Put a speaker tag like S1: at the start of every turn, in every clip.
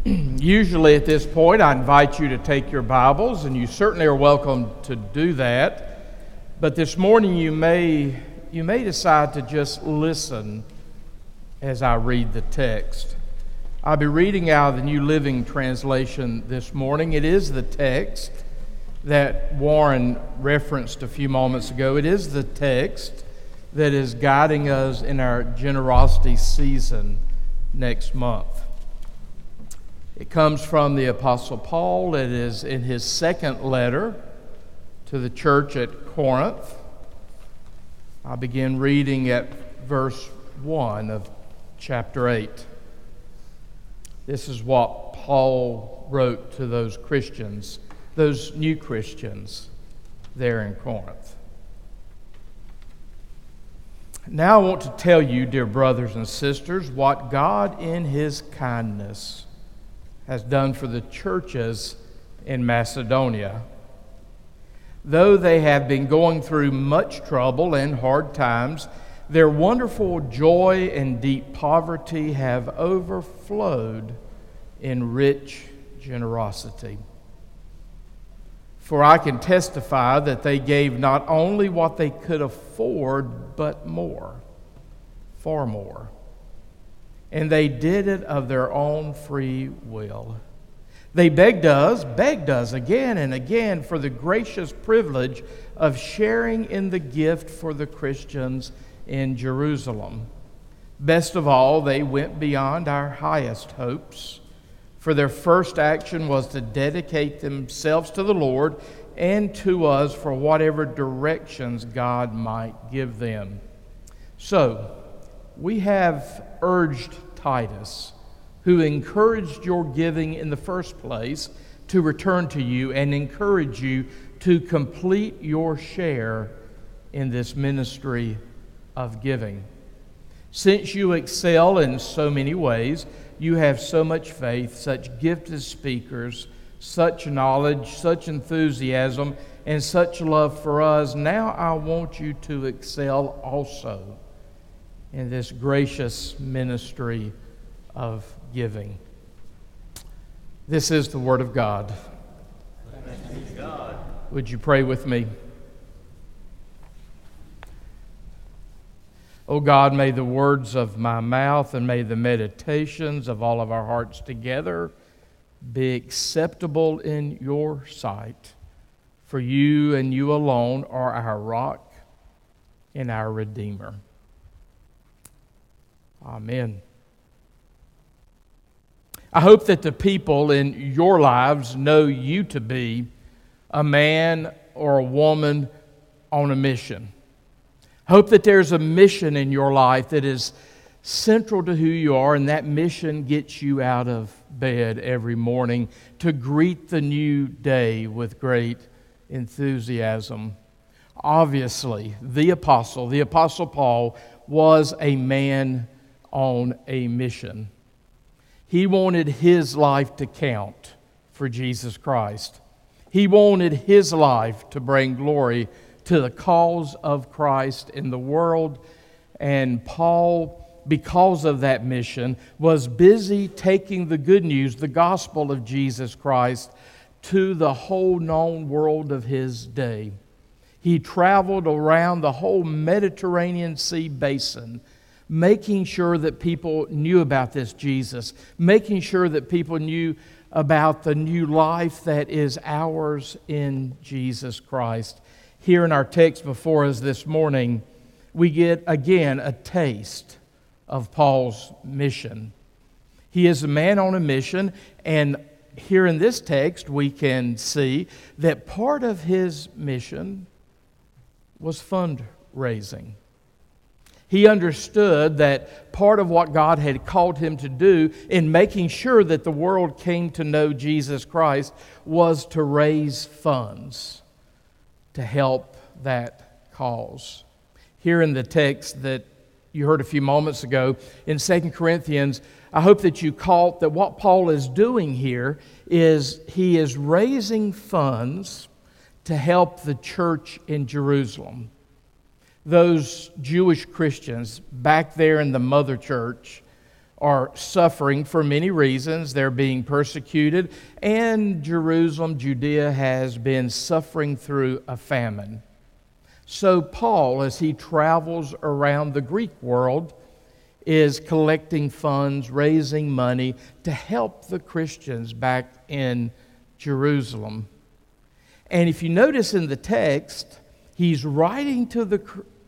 S1: Usually at this point, I invite you to take your Bibles, and you certainly are welcome to do that. But this morning, you may, you may decide to just listen as I read the text. I'll be reading out of the New Living Translation this morning. It is the text that Warren referenced a few moments ago. It is the text that is guiding us in our generosity season next month. It comes from the Apostle Paul. It is in his second letter to the church at Corinth. I'll begin reading at verse 1 of chapter 8. This is what Paul wrote to those Christians, those new Christians there in Corinth. Now I want to tell you, dear brothers and sisters, what God in His kindness has done for the churches in Macedonia. Though they have been going through much trouble and hard times, their wonderful joy and deep poverty have overflowed in rich generosity. For I can testify that they gave not only what they could afford, but more, far more and they did it of their own free will. They begged us, begged us again and again for the gracious privilege of sharing in the gift for the Christians in Jerusalem. Best of all, they went beyond our highest hopes, for their first action was to dedicate themselves to the Lord and to us for whatever directions God might give them. So, we have urged Titus, who encouraged your giving in the first place, to return to you and encourage you to complete your share in this ministry of giving. Since you excel in so many ways, you have so much faith, such gifted speakers, such knowledge, such enthusiasm, and such love for us, now I want you to excel also in this gracious ministry of giving. This is the Word of God. God. Would you pray with me? O oh God, may the words of my mouth and may the meditations of all of our hearts together be acceptable in your sight. For you and you alone are our rock and our Redeemer. Amen. I hope that the people in your lives know you to be a man or a woman on a mission. Hope that there's a mission in your life that is central to who you are, and that mission gets you out of bed every morning to greet the new day with great enthusiasm. Obviously, the apostle, the apostle Paul, was a man on a mission. He wanted his life to count for Jesus Christ. He wanted his life to bring glory to the cause of Christ in the world. And Paul, because of that mission, was busy taking the good news, the gospel of Jesus Christ, to the whole known world of his day. He traveled around the whole Mediterranean Sea basin making sure that people knew about this Jesus, making sure that people knew about the new life that is ours in Jesus Christ. Here in our text before us this morning, we get again a taste of Paul's mission. He is a man on a mission, and here in this text, we can see that part of his mission was fundraising. He understood that part of what God had called him to do in making sure that the world came to know Jesus Christ was to raise funds to help that cause. Here in the text that you heard a few moments ago in 2 Corinthians, I hope that you caught that what Paul is doing here is he is raising funds to help the church in Jerusalem those Jewish Christians back there in the mother church are suffering for many reasons. They're being persecuted, and Jerusalem, Judea, has been suffering through a famine. So, Paul, as he travels around the Greek world, is collecting funds, raising money to help the Christians back in Jerusalem. And if you notice in the text, he's writing to the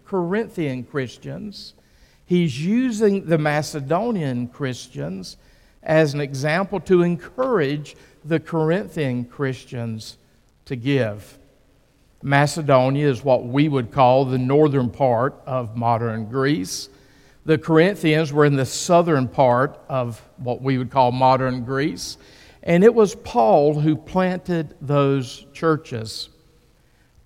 S1: Corinthian Christians He's using the Macedonian Christians as an example to encourage the Corinthian Christians to give. Macedonia is what we would call the northern part of modern Greece. The Corinthians were in the southern part of what we would call modern Greece. And it was Paul who planted those churches.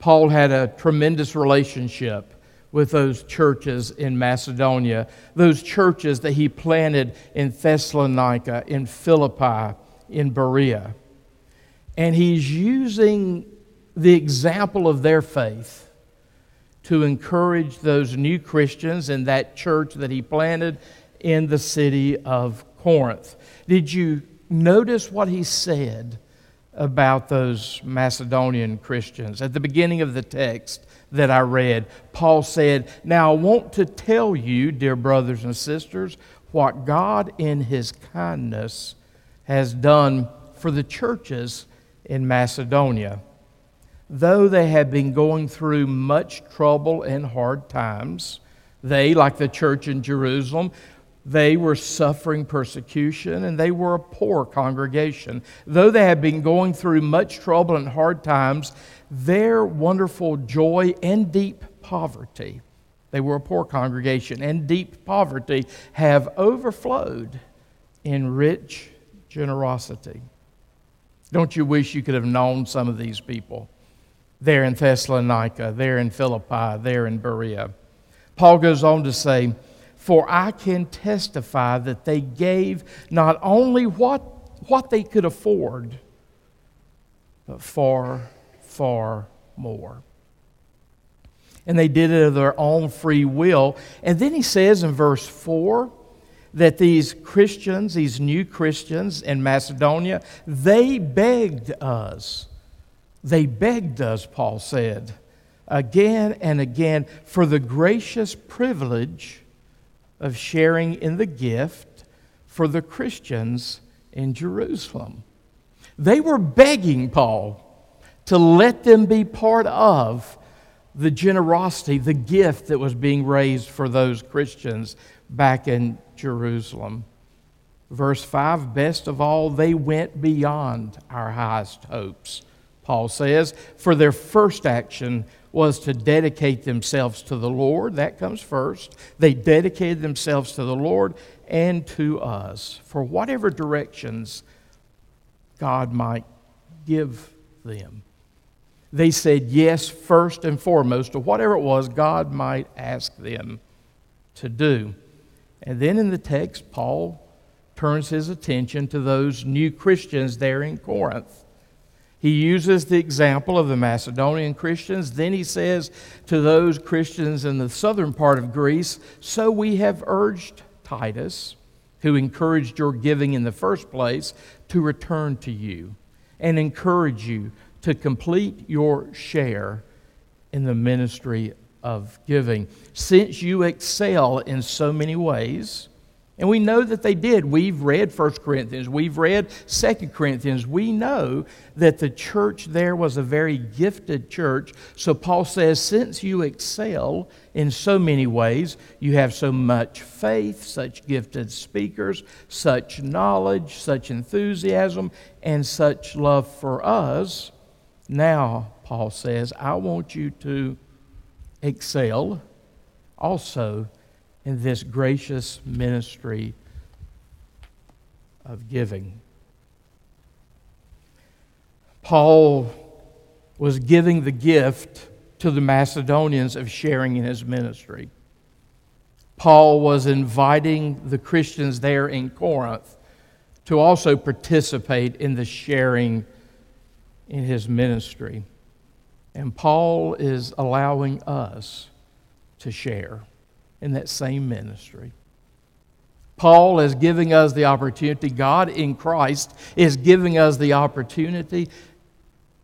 S1: Paul had a tremendous relationship with those churches in Macedonia, those churches that he planted in Thessalonica, in Philippi, in Berea. And he's using the example of their faith to encourage those new Christians in that church that he planted in the city of Corinth. Did you notice what he said about those Macedonian Christians at the beginning of the text? that I read. Paul said, Now I want to tell you, dear brothers and sisters, what God in His kindness has done for the churches in Macedonia. Though they had been going through much trouble and hard times, they, like the church in Jerusalem, they were suffering persecution and they were a poor congregation. Though they had been going through much trouble and hard times, their wonderful joy and deep poverty, they were a poor congregation, and deep poverty have overflowed in rich generosity. Don't you wish you could have known some of these people there in Thessalonica, there in Philippi, there in Berea? Paul goes on to say, For I can testify that they gave not only what, what they could afford, but far far more. And they did it of their own free will. And then he says in verse 4 that these Christians, these new Christians in Macedonia, they begged us. They begged us, Paul said, again and again for the gracious privilege of sharing in the gift for the Christians in Jerusalem. They were begging Paul to let them be part of the generosity, the gift that was being raised for those Christians back in Jerusalem. Verse 5 Best of all, they went beyond our highest hopes, Paul says, for their first action was to dedicate themselves to the Lord. That comes first. They dedicated themselves to the Lord and to us for whatever directions God might give them they said yes first and foremost to whatever it was God might ask them to do. And then in the text, Paul turns his attention to those new Christians there in Corinth. He uses the example of the Macedonian Christians. Then he says to those Christians in the southern part of Greece, So we have urged Titus, who encouraged your giving in the first place, to return to you and encourage you to complete your share in the ministry of giving. Since you excel in so many ways, and we know that they did. We've read 1 Corinthians, we've read 2 Corinthians. We know that the church there was a very gifted church. So Paul says, since you excel in so many ways, you have so much faith, such gifted speakers, such knowledge, such enthusiasm, and such love for us now, Paul says, I want you to excel also in this gracious ministry of giving. Paul was giving the gift to the Macedonians of sharing in his ministry. Paul was inviting the Christians there in Corinth to also participate in the sharing in his ministry. And Paul is allowing us to share in that same ministry. Paul is giving us the opportunity, God in Christ is giving us the opportunity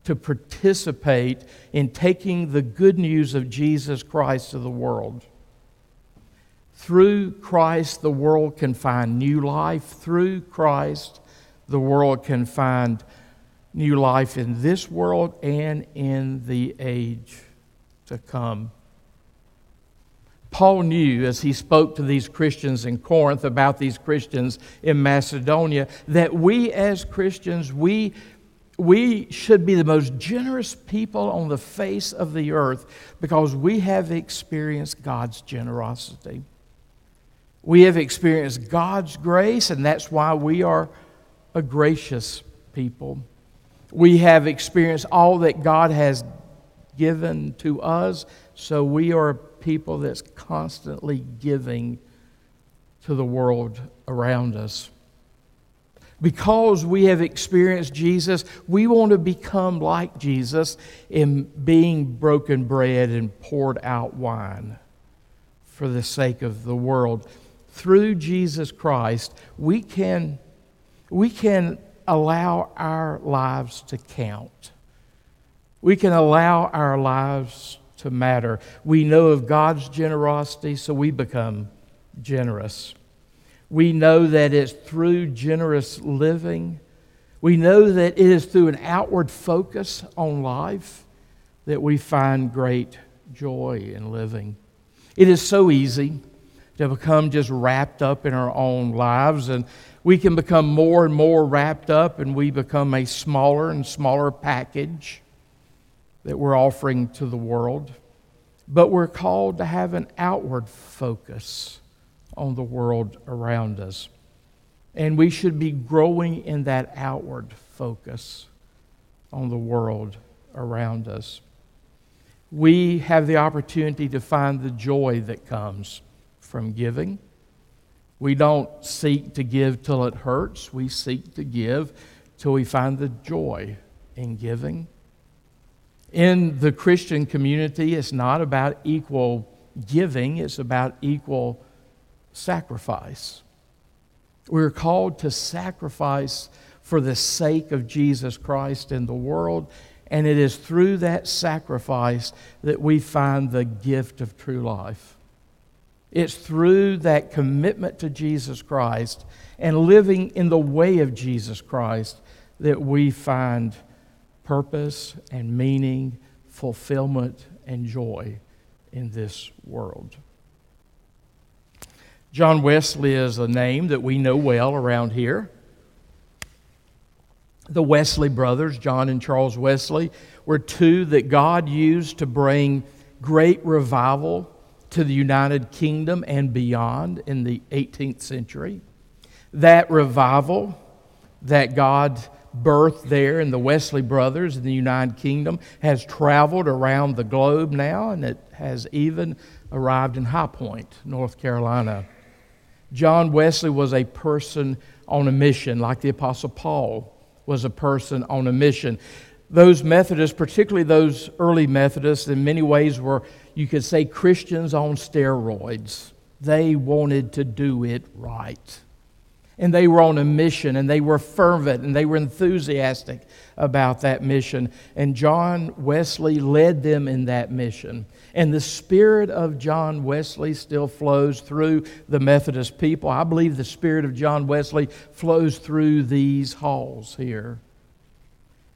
S1: to participate in taking the good news of Jesus Christ to the world. Through Christ, the world can find new life. Through Christ, the world can find new life in this world and in the age to come. Paul knew as he spoke to these Christians in Corinth about these Christians in Macedonia that we as Christians, we, we should be the most generous people on the face of the earth because we have experienced God's generosity. We have experienced God's grace, and that's why we are a gracious people. We have experienced all that God has given to us, so we are people that's constantly giving to the world around us. Because we have experienced Jesus, we want to become like Jesus in being broken bread and poured out wine for the sake of the world. Through Jesus Christ, we can, we can allow our lives to count. We can allow our lives to matter. We know of God's generosity, so we become generous. We know that it's through generous living. We know that it is through an outward focus on life that we find great joy in living. It is so easy to become just wrapped up in our own lives, and we can become more and more wrapped up, and we become a smaller and smaller package that we're offering to the world, but we're called to have an outward focus on the world around us. And we should be growing in that outward focus on the world around us. We have the opportunity to find the joy that comes from giving. We don't seek to give till it hurts. We seek to give till we find the joy in giving in the Christian community, it's not about equal giving, it's about equal sacrifice. We're called to sacrifice for the sake of Jesus Christ in the world, and it is through that sacrifice that we find the gift of true life. It's through that commitment to Jesus Christ and living in the way of Jesus Christ that we find purpose and meaning, fulfillment and joy in this world. John Wesley is a name that we know well around here. The Wesley brothers, John and Charles Wesley, were two that God used to bring great revival to the United Kingdom and beyond in the 18th century. That revival that God birth there in the Wesley Brothers in the United Kingdom has traveled around the globe now, and it has even arrived in High Point, North Carolina. John Wesley was a person on a mission, like the Apostle Paul was a person on a mission. Those Methodists, particularly those early Methodists, in many ways were, you could say, Christians on steroids. They wanted to do it right and they were on a mission and they were fervent and they were enthusiastic about that mission. And John Wesley led them in that mission. And the spirit of John Wesley still flows through the Methodist people. I believe the spirit of John Wesley flows through these halls here.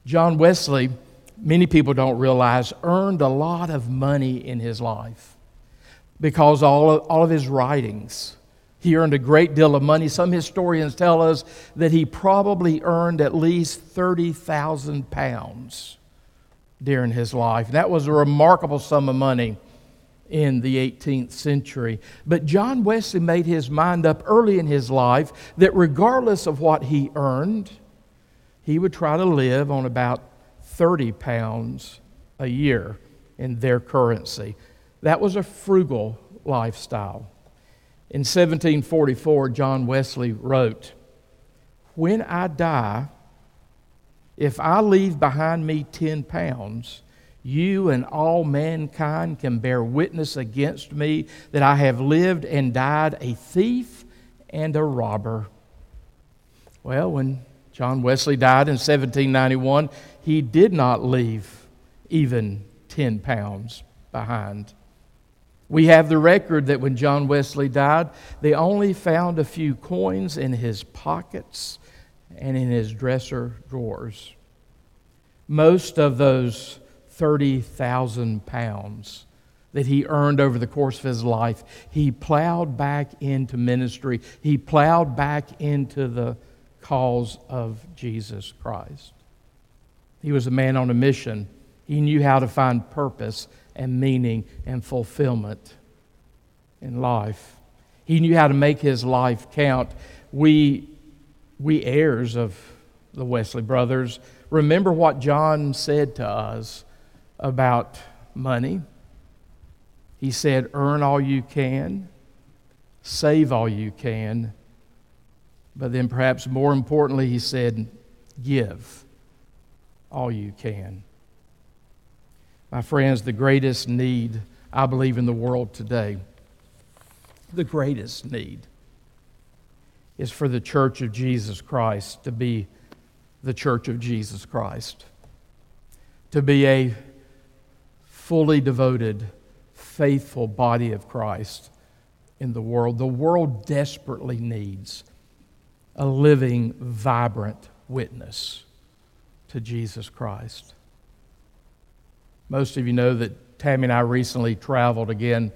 S1: John Wesley, many people don't realize, earned a lot of money in his life because all of, all of his writings he earned a great deal of money. Some historians tell us that he probably earned at least 30,000 pounds during his life. That was a remarkable sum of money in the 18th century. But John Wesley made his mind up early in his life that regardless of what he earned, he would try to live on about 30 pounds a year in their currency. That was a frugal lifestyle. In 1744, John Wesley wrote, When I die, if I leave behind me 10 pounds, you and all mankind can bear witness against me that I have lived and died a thief and a robber. Well, when John Wesley died in 1791, he did not leave even 10 pounds behind. We have the record that when John Wesley died, they only found a few coins in his pockets and in his dresser drawers. Most of those 30,000 pounds that he earned over the course of his life, he plowed back into ministry. He plowed back into the cause of Jesus Christ. He was a man on a mission. He knew how to find purpose and meaning and fulfillment in life. He knew how to make his life count. We, we heirs of the Wesley brothers, remember what John said to us about money. He said, Earn all you can, save all you can, but then perhaps more importantly, he said, Give all you can. My friends, the greatest need, I believe, in the world today, the greatest need, is for the church of Jesus Christ to be the church of Jesus Christ, to be a fully devoted, faithful body of Christ in the world. The world desperately needs a living, vibrant witness to Jesus Christ. Most of you know that Tammy and I recently traveled again,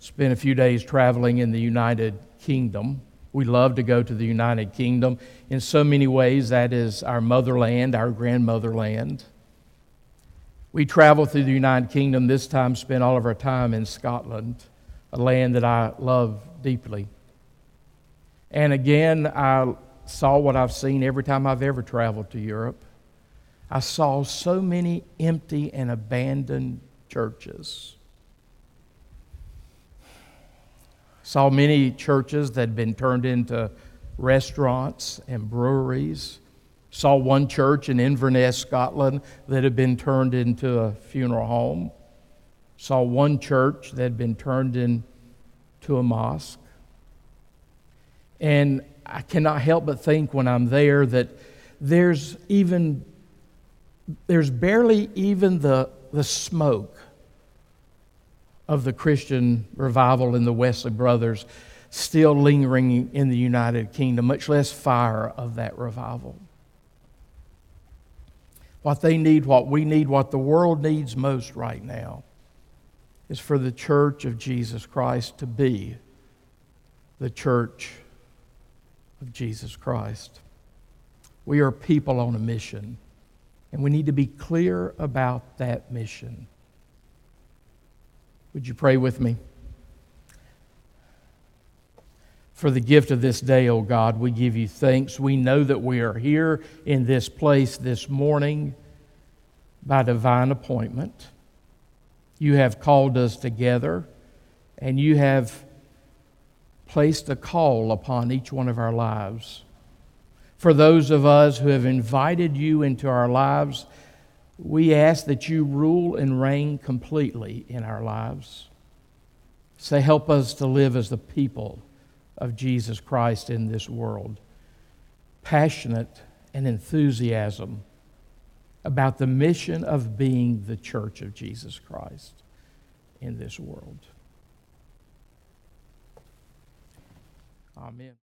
S1: spent a few days traveling in the United Kingdom. We love to go to the United Kingdom. In so many ways, that is our motherland, our grandmotherland. We traveled through the United Kingdom, this time spent all of our time in Scotland, a land that I love deeply. And again, I saw what I've seen every time I've ever traveled to Europe. I saw so many empty and abandoned churches. Saw many churches that had been turned into restaurants and breweries. Saw one church in Inverness, Scotland, that had been turned into a funeral home. Saw one church that had been turned into a mosque. And I cannot help but think when I'm there that there's even there's barely even the, the smoke of the Christian revival in the Wesley Brothers still lingering in the United Kingdom, much less fire of that revival. What they need, what we need, what the world needs most right now is for the church of Jesus Christ to be the church of Jesus Christ. We are people on a mission. And we need to be clear about that mission. Would you pray with me? For the gift of this day, O oh God, we give you thanks. We know that we are here in this place this morning by divine appointment. You have called us together, and you have placed a call upon each one of our lives for those of us who have invited you into our lives, we ask that you rule and reign completely in our lives. Say, help us to live as the people of Jesus Christ in this world. Passionate and enthusiasm about the mission of being the church of Jesus Christ in this world. Amen.